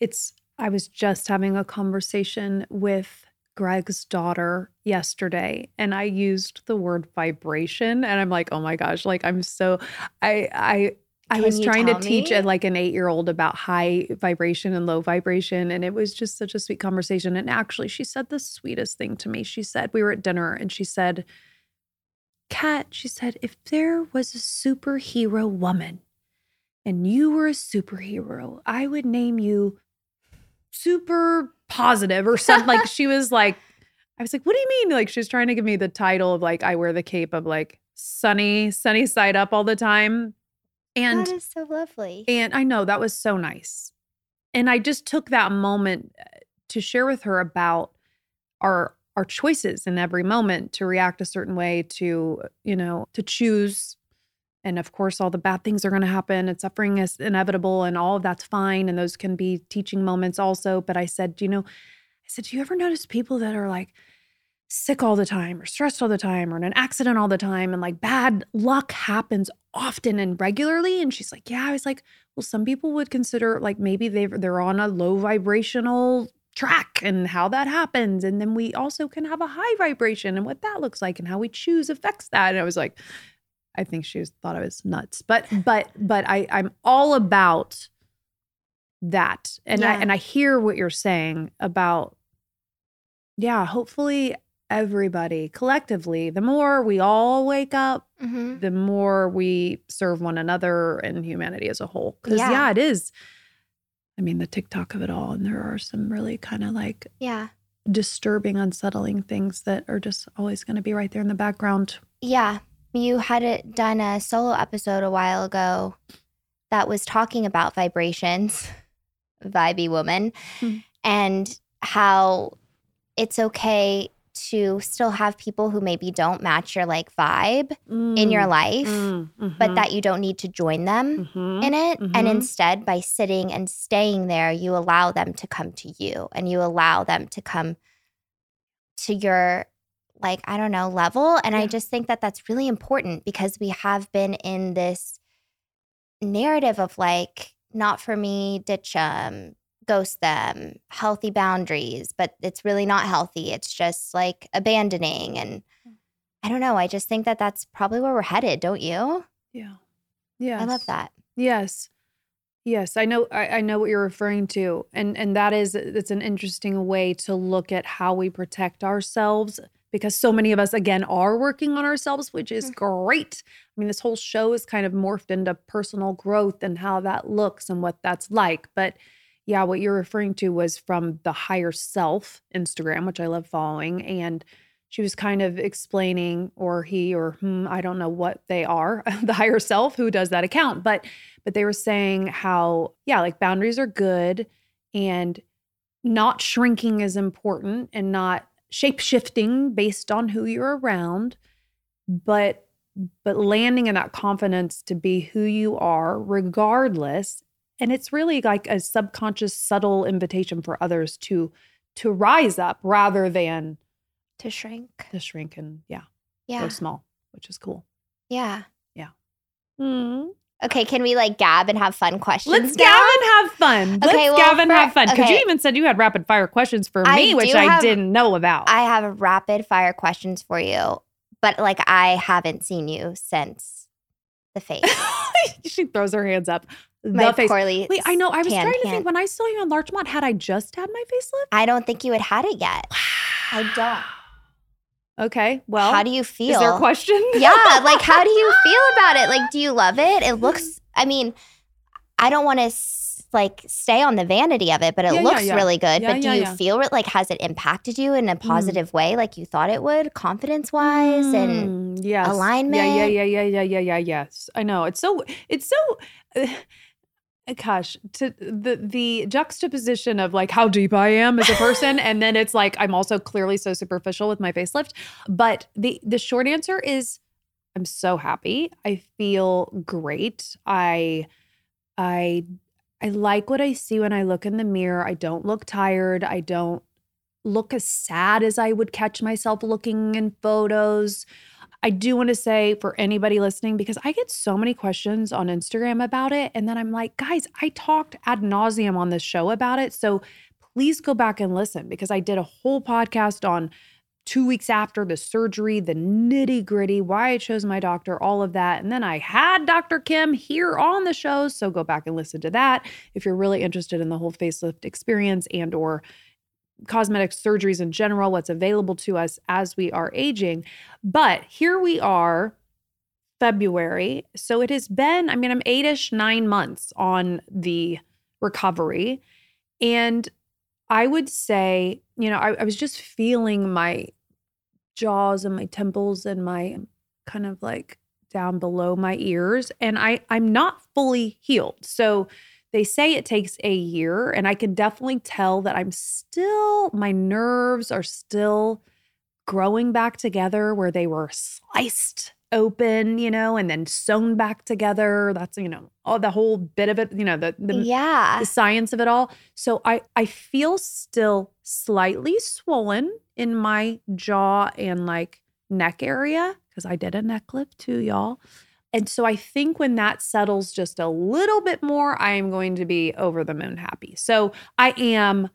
It's, I was just having a conversation with Greg's daughter yesterday and I used the word vibration and I'm like, oh my gosh, like I'm so, I, I, I Can was trying to teach a, like an eight year old about high vibration and low vibration. And it was just such a sweet conversation. And actually, she said the sweetest thing to me. She said, We were at dinner and she said, Catt, she said, if there was a superhero woman and you were a superhero, I would name you super positive or something. like she was like, I was like, what do you mean? Like she was trying to give me the title of like I wear the cape of like sunny, sunny side up all the time. And that is so lovely. and I know that was so nice. And I just took that moment uh, to share with her about our our choices in every moment to react a certain way to you know to choose and of course all the bad things are going to happen and suffering is inevitable and all of that's fine and those can be teaching moments also but i said you know i said do you ever notice people that are like sick all the time or stressed all the time or in an accident all the time and like bad luck happens often and regularly? And she's like yeah. I was like well some people would consider like maybe they they're on a low vibrational track and how that happens and then we also can have a high vibration and what that looks like and how we choose affects that. And i was like i think she was, thought i was nuts but but but i i'm all about that and i and i hear what you're saying about yeah hopefully everybody collectively the more we all wake up Mhm. the more we serve one another and humanity as a whole because Yeah. yeah it is I mean, the TikTok of it all. And there are some really kind of like Yeah. disturbing, unsettling things that are just always going to be right there in the background. Yeah. You had done a solo episode a while ago that was talking about vibrations, vibey woman, Hmm. and how it's okay to still have people who maybe don't match your like vibe in your life, Mm, but that you don't need to join them Mhm. in it. And mhm. instead, by sitting and staying there, you allow them to come to you and you allow them to come to your, like, I don't know, level. And I just think that that's really important because we have been in this narrative of like, not for me, ditch them, ghost them, healthy boundaries, but it's really not healthy. It's just like abandoning. And mm. I don't know. I just think that that's probably where we're headed, don't you? yeah. Yeah I love that. Yes. Yes, I know I, I know what you're referring to. And and that is it's an interesting way to look at how we protect ourselves because so many of us again are working on ourselves, which is great. I mean, this whole show is kind of morphed into personal growth and how that looks and what that's like. But yeah, what you're referring to was from the higher self Instagram, which I love following. And she was kind of explaining, or he, or hmm, I don't know what they are, *laughs* the higher self who does that account. But but they were saying how, yeah, like boundaries are good and not shrinking is important and not shape shifting based on who you're around, but but landing in that confidence to be who you are regardless and it's really like a subconscious subtle invitation for others to to rise up rather than To shrink. to shrink and yeah, Yeah. go small which is cool Yeah. yeah mm. Okay, can we like gab and have fun questions? let's now? and have fun Okay, let's Okay, well, gavin for- have fun because you even said you had rapid fire questions for I me which i have- didn't know about I have rapid fire questions for you, but like I haven't seen you since the face. *laughs* she throws her hands up the My face poorly. wait i know i was trying to think when i saw you on larchmont had i just had my facelift I don't think you had had it yet. I don't. Okay well how do you feel? is there a question *laughs* yeah, like how do you feel about it? Like, do you love it? It looks. I mean, I don't want to like stay on the vanity of it, but it Yeah, yeah, looks yeah. really good. Yeah, but do yeah, you yeah. Mm. feel it? Like, has it impacted you in a positive way, like you thought it would, confidence wise? And Mm, yes. Yeah, yeah, yeah, yeah, yeah, yeah, yeah. Yes, I know. It's so. It's so. Uh, gosh, to the the juxtaposition of like how deep I am as a person, and then it's like I'm also clearly so superficial with my facelift. But the the short answer is, I'm so happy. I feel great. I, I, I like what I see when I look in the mirror. I don't look tired. I don't look as sad as I would catch myself looking in photos. I do want to say for anybody listening, because I get so many questions on Instagram about it. And then I'm like, guys, I talked ad nauseum on this show about it. So please go back and listen because I did a whole podcast on two weeks after the surgery, the nitty gritty, why I chose my doctor, all of that. And then I had Dr. Kim here on the show. So go back and listen to that if you're really interested in the whole facelift experience and or cosmetic surgeries in general, what's available to us as we are aging. But here we are, February. So it has been, I mean, I'm eight ish, nine months on the recovery. And I would say, you know, I, I was just feeling my jaws and my temples and my kind of like down below my ears. And I, I'm not fully healed. So they say it takes a year, and I can definitely tell that I'm still, my nerves are still growing back together where they were sliced open, you know, and then sewn back together. That's, you know, all the whole bit of it, you know, the, the, yeah. the science of it all. So I, I feel still slightly swollen in my jaw and like neck area because I did a neck lift too, y'all. And so I think when that settles just a little bit more, I am going to be over the moon happy. So I am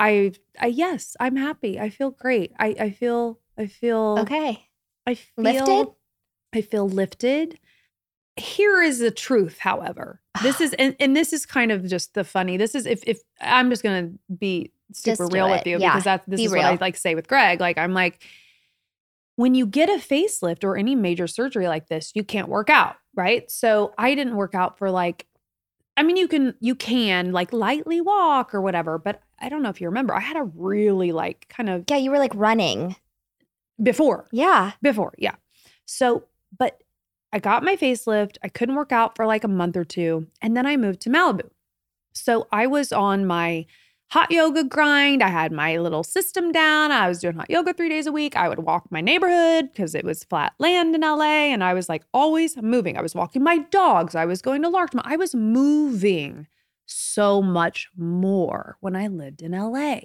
I I yes, I'm happy. I feel great. I I feel I feel Okay. I feel Lifted? I feel lifted. Here is the truth, however. This is *sighs* and, and this is kind of just the funny. This is if if I'm just gonna be super real with you Yeah. because that's this Be is what I like say with Greg. Like I'm like, when you get a facelift or any major surgery like this, you can't work out, right? So I didn't work out for like, I mean, you can you can like lightly walk or whatever, but I don't know if you remember, I had a really like kind of Yeah, you were like running. before Yeah. before, yeah. So, but I got my facelift. I couldn't work out for like a month or two. And then I moved to Malibu. So I was on my hot yoga grind. I had my little system down. I was doing hot yoga three days a week. I would walk my neighborhood because it was flat land in LA. And I was like always moving. I was walking my dogs. I was going to Larchmont. I was moving so much more when I lived in LA.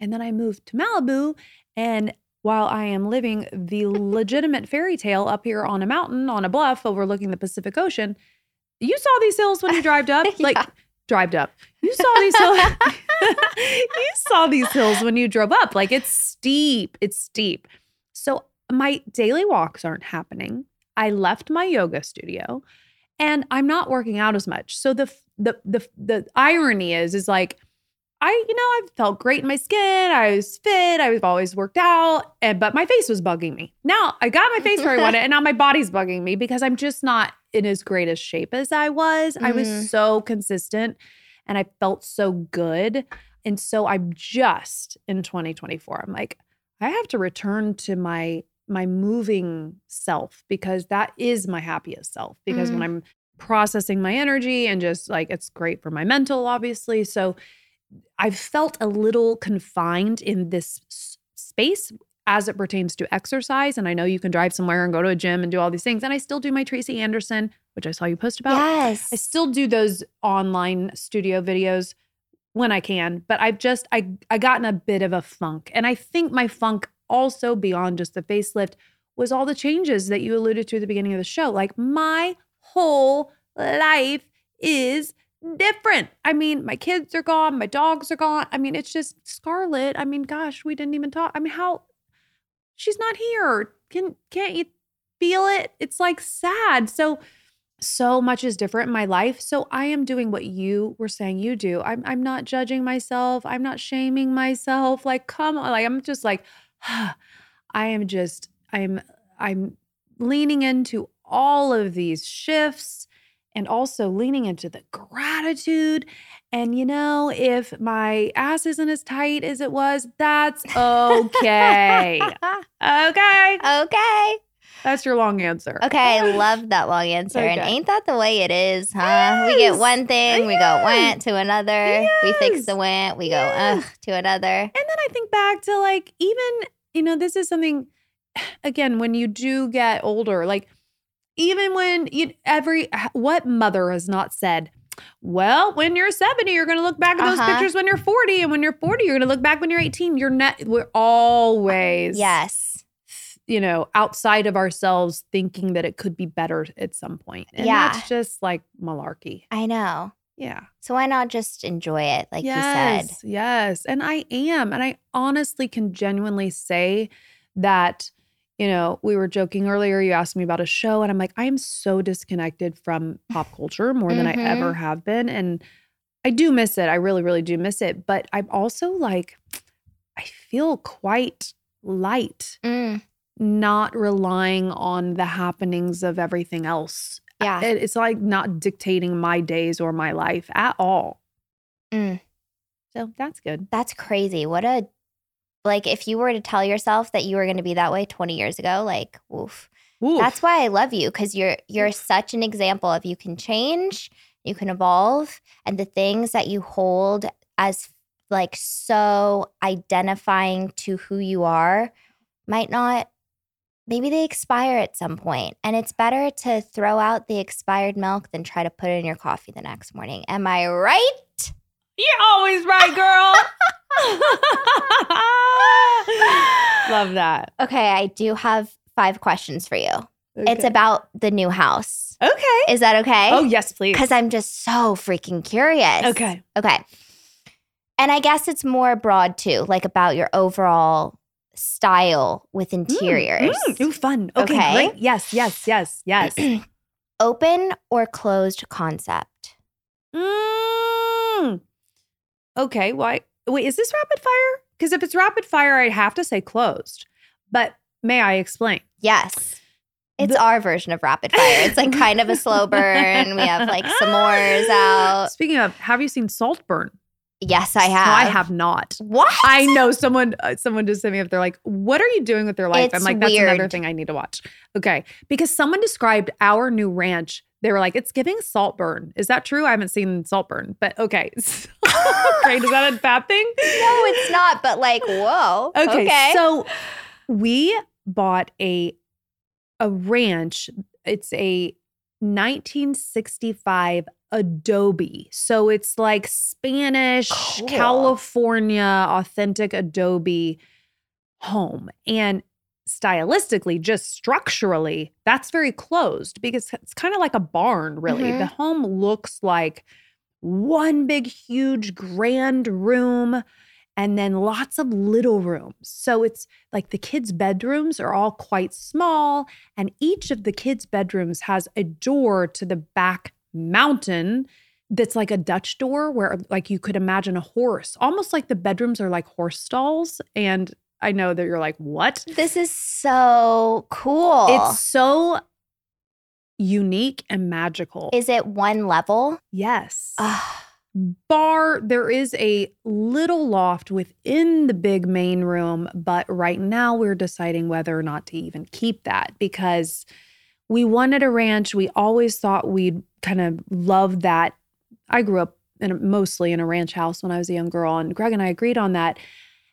And then I moved to Malibu. And while I am living the legitimate fairy tale up here on a mountain, on a bluff overlooking the Pacific Ocean, you saw these hills when you drived up. *laughs* Like, Yeah. drived up. You saw these hills. *laughs* *laughs* you saw these hills when you drove up. Like, it's steep. It's steep. So, my daily walks aren't happening. I left my yoga studio and I'm not working out as much. So the the the the irony is is like I you know I felt great in my skin. I was fit. I was always worked out, and but my face was bugging me. Now I got my face where I wanted, and now my body's bugging me because I'm just not in as great a shape as I was. I Mhm. was so consistent, and I felt so good, and so I'm just in 2024. I'm like I have to return to my my moving self because that is my happiest self because when mm. I'm processing my energy and just like it's great for my mental obviously so I've felt a little confined in this space as it pertains to exercise and I know you can drive somewhere and go to a gym and do all these things and I still do my Tracy Anderson which I saw you post about yes. I still do those online studio videos when I can, but I've just I I gotten a bit of a funk. And I think my funk also beyond just the facelift was all the changes that you alluded to at the beginning of the show. Like my whole life is different. I mean, my kids are gone, my dogs are gone. I mean, it's just Scarlett. I mean, gosh, we didn't even talk. I mean, how she's not here. Can can't you feel it? It's like sad. So so much is different in my life. So I am doing what you were saying you do. I'm I'm not judging myself. I'm not shaming myself. Like, come on. Like, I'm just like, *sighs* I am just, I'm, I'm leaning into all of these shifts and also leaning into the gratitude. And you know, if my ass isn't as tight as it was, that's *laughs* okay. okay. okay. That's your long answer. Okay, I love that long answer. And ain't that the way it is, huh? We get one thing, we go Yes. went to another. We fix the went, we go ugh to another. And then I think back to like, even, you know, this is something, *sighs* again, when you do get older, like, even when you, every, what mother has not said, well, when you're 70, you're going to look back at those Uh-huh. pictures when you're 40. And when you're 40, you're going to look back when you're 18. You're not, we're always, Yes. You know, outside of ourselves thinking that it could be better at some point. And Yeah. that's just like malarkey. I know. Yeah. So why not just enjoy it, like yes, you said? Yes. And I am. And I honestly can genuinely say that, you know, we were joking earlier. You asked me about a show, and I'm like, I am so disconnected from pop culture more than I Mhm. ever have been. And I do miss it. I really, really do miss it. But I'm also like, I feel quite light, Mm, not relying on the happenings of everything else. yeah. It- It's like not dictating my days or my life at all. Mm. So that's good. That's crazy. What a like if you were to tell yourself that you were going to be that way 20 years ago, like woof. Oof. That's why I love you cuz you're you're such an example of you can change You can evolve. And the things that you hold as like so identifying to who you are might not maybe they expire at some point and it's better to throw out the expired milk than try to put it in your coffee the next morning am i right You're always right, girl. *laughs* Love that. okay i do have five questions for you it's about the new house okay. is that okay Oh yes, please. because i'm just so freaking curious Okay. okay and i guess it's more broad too like about your overall style with interiors Mm, ooh, fun. Okay, Okay. great. Yes, yes, yes, yes. *clears throat* open or closed concept mm. Okay, why? Wait, is this rapid fire? Because if it's rapid fire, I'd have to say closed. But may I explain? Yes. It's The- our version of rapid fire. It's like kind of a slow *laughs* burn. We have like s'mores out. Speaking of, have you seen Saltburn? Yes, I have. I have not. What? I know someone. Uh, someone just sent me up. They're like, "What are you doing with your life?" I'm like, "That's another thing I need to watch." Okay, because someone described our new ranch. They were like, "It's giving Saltburn." Is that true? I haven't seen Saltburn, but okay. *laughs* Great. Is that a bad thing? *laughs* no, it's not, but like, whoa. Okay, Okay. so we bought a a ranch. It's a 1965 Adobe. So it's like Spanish, Cool. California, authentic Adobe home. And stylistically, just structurally, that's very closed because it's kind of like a barn, really. Mhm. The home looks like one big, huge, grand room and then lots of little rooms. So it's like the kids' bedrooms are all quite small, and each of the kids' bedrooms has a door to the back mountain that's like a Dutch door where like you could imagine a horse, almost like the bedrooms are like horse stalls. And I know that you're like, what? this is so cool. It's so unique and magical. is it one level? yes. Ugh. Bar there is a little loft within the big main room but right now we're deciding whether or not to even keep that because we wanted a ranch. We always thought we'd kind of love that. I grew up in a, mostly in a ranch house when i was a young girl and greg and i agreed on that.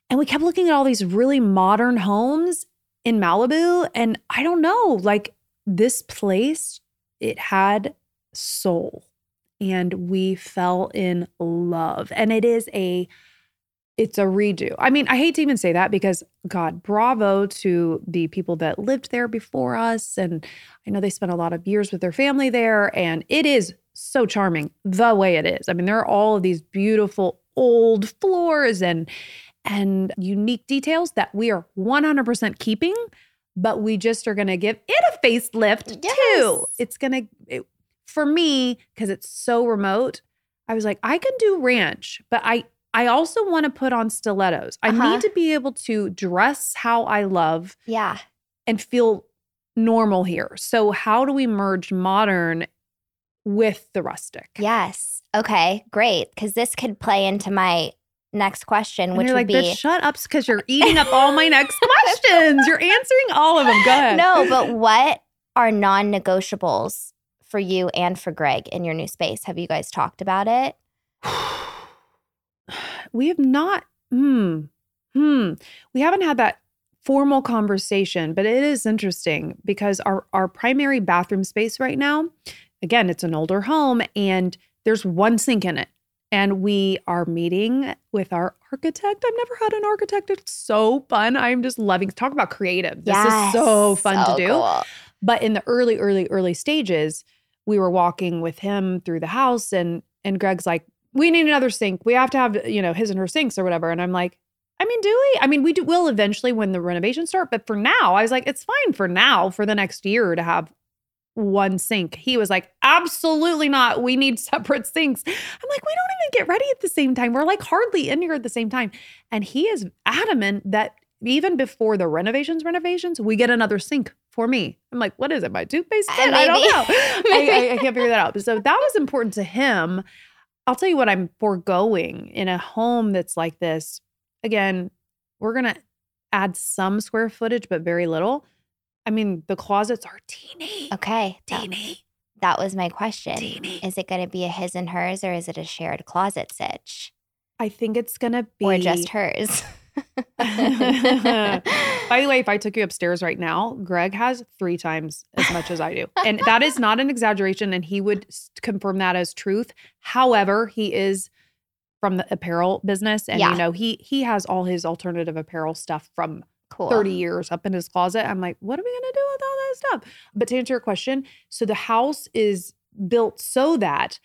And we kept looking at all these really modern homes in malibu and i don't know like this place it had soul and we fell in love. And it is a it's a redo. I mean i hate to even say that because god bravo to the people that lived there before us. And i know they spent a lot of years with their family there and it is so charming the way it is. I mean there are all of these beautiful old floors and and unique details that we are 100% keeping but we just are going to give it a facelift too. It's going to for me because it's so remote i was like i can do ranch but i i also want to put on stilettos i Uh-huh. need to be able to dress how i love Yeah. and feel normal here so how do we merge modern with the rustic Yes. Okay. Great. Because this could play into my next question, and which you're would like be shut up because you're *laughs* eating up all my next questions you're answering all of them go ahead no, but what are non negotiables for you and for Greg in your new space? Have you guys talked about it? *sighs* we have not hmm hmm. We haven't had that formal conversation but it is interesting because our our primary bathroom space right now again it's an older home and there's one sink in it. And we are meeting with our architect. I've never had an architect. It's so fun. I'm just loving talk about creative. This is so fun so to do. cool. but in the early early early stages we were walking with him through the house and and greg's like we need another sink. We have to have you know his and her sinks or whatever. And i'm like i mean do we? I mean we do, will eventually when the renovations start but for now i was like it's fine for now for the next year to have one sink. He was like absolutely not. We need *laughs* separate sinks. I'm like we don't even get ready at the same time. We're like hardly in here at the same time. And he is adamant that even before the renovations renovations we get another sink for me i'm like what is it my toothpaste Uh, i don't know I, I, I can't figure that out so that was important to him i'll tell you what i'm foregoing in a home that's like this again we're gonna add some square footage but very little i mean the closets are teeny Okay. Teeny that was my question. Teeny. Is it going to be a his and hers or is it a shared closet sitch? I think it's gonna be Or just hers? *laughs* By the way, if I took you upstairs right now, Greg has three times as much as I do. And *laughs* that is not an exaggeration. And he would confirm that as truth. However, he is from the apparel business. And Yeah. you know, he he has all his alternative apparel stuff from cool. 30 years up in his closet. I'm like, what are we gonna do with all that stuff? But to answer your question, so the house is built so that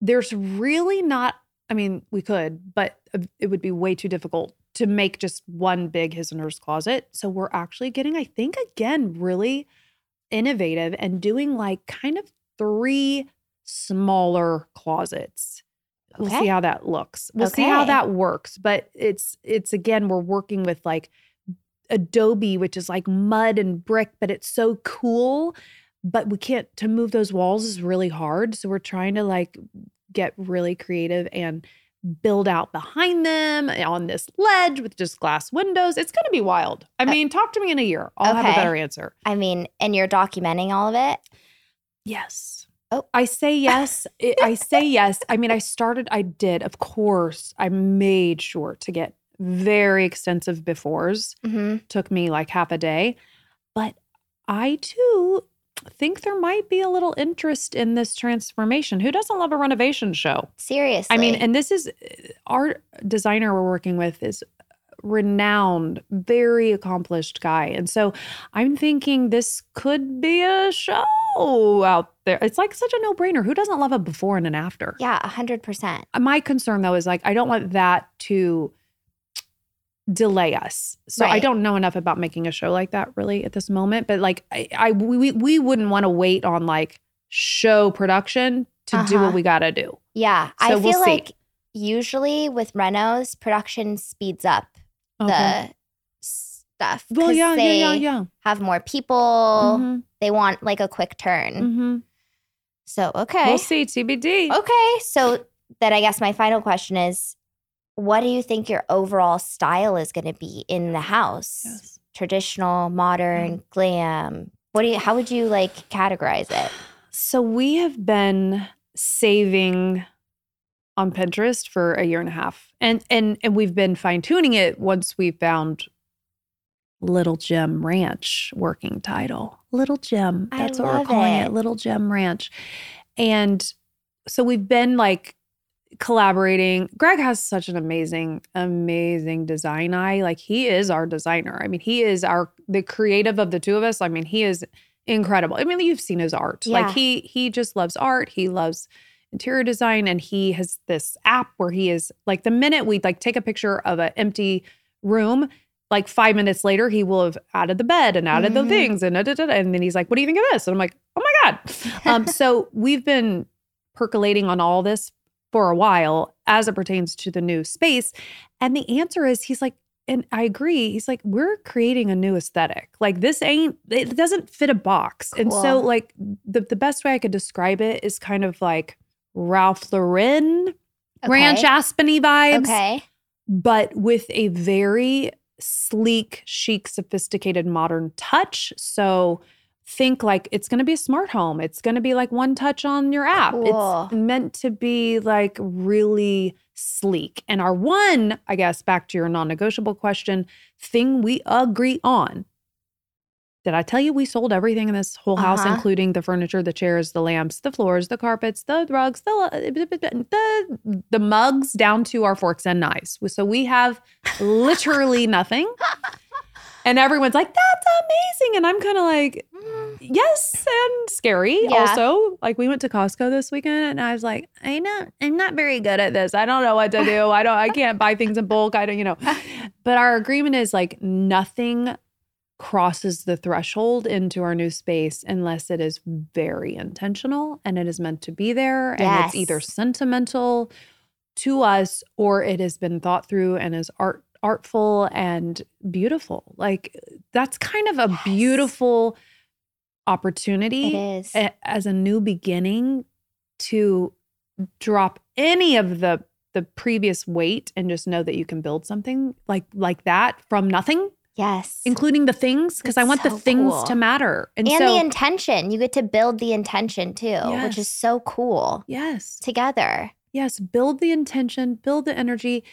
there's really not, I mean, we could, but uh, it would be way too difficult to make just one big his and hers closet. So we're actually getting, I think, again, really innovative and doing like kind of three smaller closets. We'll see how that looks. We'll see how that works. But it's it's again, we're working with like adobe, which is like mud and brick, but it's so cool. But we can't to move those walls is really hard. So we're trying to like get really creative and build out behind them on this ledge with just glass windows. It's gonna be wild. I mean, talk to me in a year. I'll have a better answer. I mean, and you're documenting all of it? Yes. Oh. I say *laughs* yes. I say yes. I mean, I started, I did, of course, I made sure to get very extensive befores. hmm Took me like half a day. But I too think there might be a little interest in this transformation. Who doesn't love a renovation show? Seriously. I mean, and this is our designer we're working with is renowned, very accomplished guy. And so I'm thinking this could be a show out there. It's like such a no-brainer. Who doesn't love a before and an after? yeah, 100%. My concern though is like I don't want that to delay us. So I don't know enough about making a show like that really at this moment, but like I, I we we wouldn't want to wait on like show production to do Uh-huh. what we got to do. Yeah. I feel we'll see. like usually with renos, production speeds up the stuff. Well, yeah, yeah, they yeah, yeah. have more people. Mhm, They want like a quick turn. mhm. So, okay. We'll see. TBD. Okay. So then I guess my final question is what do you think your overall style is going to be in the house? Yes. Traditional, modern, mm-hmm. glam. What do you how would you like categorize it? So we have been saving on Pinterest for a year and a half. And and and we've been fine-tuning it once we found Little Gem Ranch working title. Little Gem. That's what we're calling it. it. Little Gem Ranch. And so we've been like collaborating. Greg has such an amazing, amazing design eye. Like he is our designer. I mean, he is our the creative of the two of us. I mean, he is incredible. I mean, you've seen his art. Yeah. Like he he just loves art. He loves interior design and he has this app where he is like the minute we like take a picture of an empty room like five minutes later he will have added the bed and added the Mhm. things and da, da, da. and then he's like what do you think of this and i'm like oh my god *laughs* um so we've been percolating on all this for a while as it pertains to the new space and the answer is he's like and I agree. He's like, we're creating a new aesthetic. Like this ain't, it doesn't fit a box. And so, like, the, the best way I could describe it is kind of like Ralph Lauren, Ranch Okay. Aspeny vibes, Okay. but with a very sleek, chic, sophisticated, modern touch. So think like it's going to be a smart home. It's going to be like one touch on your app. Cool. It's meant to be like really sleek. And our one, I guess, back to your non negotiable question, thing we agree on. Did I tell you we sold everything in this whole house, Uh-huh. including the furniture, the chairs, the lamps, the floors, the carpets, the rugs, the the, the mugs, down to our forks and knives. So we have literally nothing. *laughs* And everyone's like, that's amazing. And I'm kind of like, yes, and scary Yeah. also. Like we went to Costco this weekend and I was like, I know I'm not very good at this. I don't know what to do. I don't I can't buy things in bulk. I don't, you know. *laughs* But our agreement is like nothing crosses the threshold into our new space unless it is very intentional and it is meant to be there and it's either sentimental to us or it has been thought through and is art artful and beautiful. Like that's kind of a Yes. beautiful opportunity It is. a- as a new beginning to drop any of the the previous weight and just know that you can build something like like that from nothing Yes. including the things because I want so the things cool. to matter. And, And so, the intention. You get to build the intention too, which is so cool yes, together. yes, build the intention, build the energy,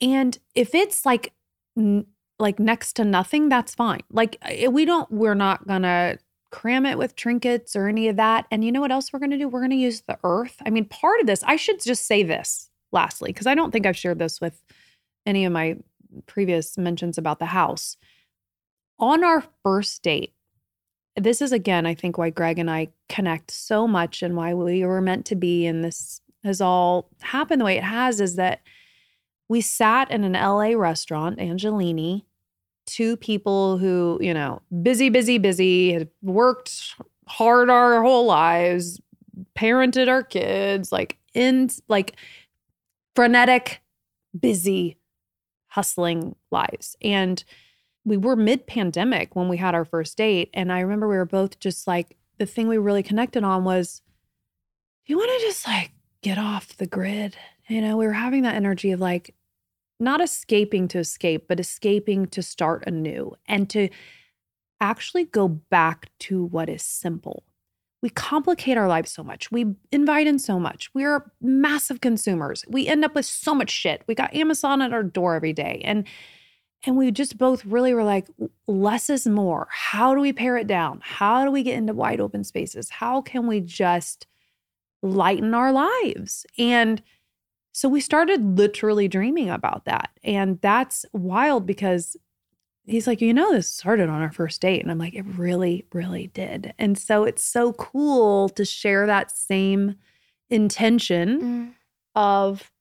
and if it's like n- like next to nothing, that's fine. Like eh, we don't, we're not gonna cram it with trinkets or any of that. And you know what else we're gonna do? We're gonna use the earth. I mean, part of this, I should just say this lastly because I don't think I've shared this with any of my previous mentions about the house. On our first date, this is again, I think, why Greg and I connect so much and why we were meant to be. And this has all happened the way it has is that we sat in an LA restaurant, Angelini, two people who, you know, busy, busy, busy, had worked hard our whole lives, parented our kids, like in like frenetic, busy, hustling lives. And we were mid pandemic when we had our first date. And I remember we were both just like, the thing we really connected on was, you want to just like get off the grid? You know, we were having that energy of like, not escaping to escape, but escaping to start anew and to actually go back to what is simple. We complicate our lives so much. We invite in so much. We are massive consumers. We end up with so much shit. We got Amazon at our door every day. And and we just both really were like, less is more. How do we pare it down? How do we get into wide open spaces? How can we just lighten our lives? And so we started literally dreaming about that. And that's wild because he's like, you know, this started on our first date. And I'm like, it really, really did. And so it's so cool to share that same intention Mm. of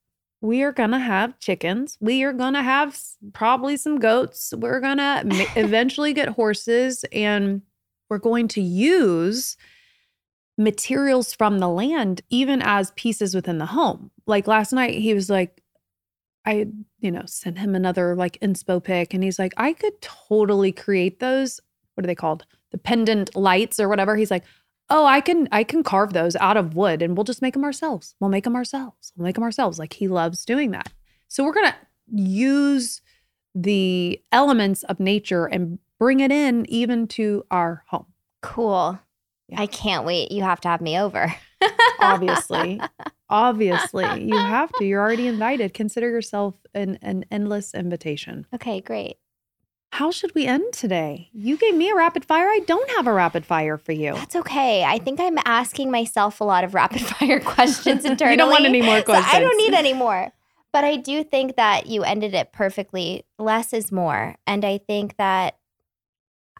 we are going to have chickens. We are going to have probably some goats. We're going *laughs* to eventually get horses and we're going to use materials from the land even as pieces within the home. Like last night he was like I you know sent him another like inspo pic and he's like I could totally create those what are they called? The pendant lights or whatever. He's like oh i can i can carve those out of wood and we'll just make them ourselves we'll make them ourselves we'll make them ourselves like he loves doing that so we're to use the elements of nature and bring it in even to our home Cool. Yeah. I can't wait. You have to have me over. *laughs* obviously obviously you have to you're already invited consider yourself an, an endless invitation Okay, great. how should we end today you gave me a rapid fire i don't have a rapid fire for you That's okay. I think I'm asking myself a lot of rapid *laughs* fire questions internally. *laughs* you don't want any more So questions I don't need any more. But I do think that you ended it perfectly. Less is more. And I think that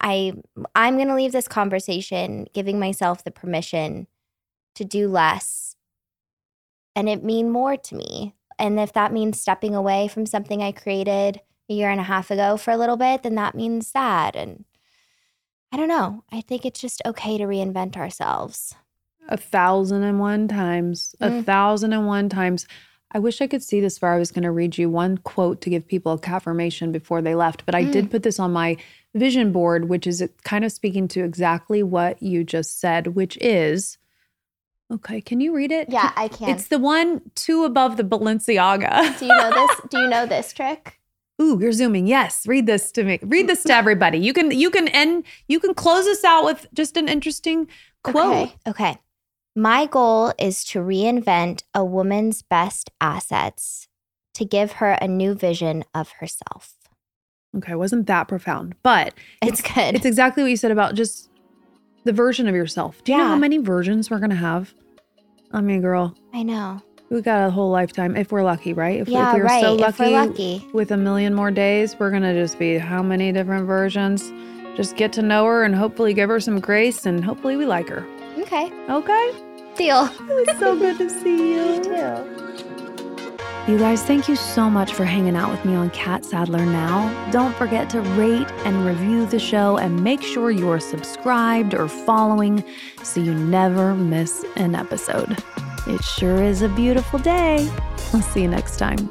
I I'm going to leave this conversation giving myself the permission to do less and it mean more to me. And if that means stepping away from something I created a year and a half ago for a little bit, then that means that and I don't know. I think it's just okay to reinvent ourselves. a thousand and one times, a Mm. thousand and one times. I wish I could see this far. I was going to read you one quote to give people a confirmation before they left, but I Mm. did put this on my vision board, which is kind of speaking to exactly what you just said, which is okay. Can you read it? Yeah, I can. It's the one two above the Balenciaga. Do you know this? Do you know *laughs* this trick? Ooh, you're zooming. Yes, read this to me. Read this to everybody. You can you can end you can close us out with just an interesting quote. Okay. Okay. My goal is to reinvent a woman's best assets to give her a new vision of herself. Okay, wasn't that profound, but It's, good. It's exactly what you said about just the version of yourself. Do you know how many versions we're gonna have? I mean, girl, I know. we got a whole lifetime if we're lucky, right? If, Yeah, if we're right. so if we're lucky, lucky. with a million more days, we're gonna just be how many different versions? Just get to know her and hopefully give her some grace and hopefully we like her. Okay. Okay? Deal. *laughs* It was so good to see *laughs* you. too. You guys, thank you so much for hanging out with me on Catt Sadler Now. Don't forget to rate and review the show and make sure you're subscribed or following so you never miss an episode. It sure is a beautiful day. I'll see you next time.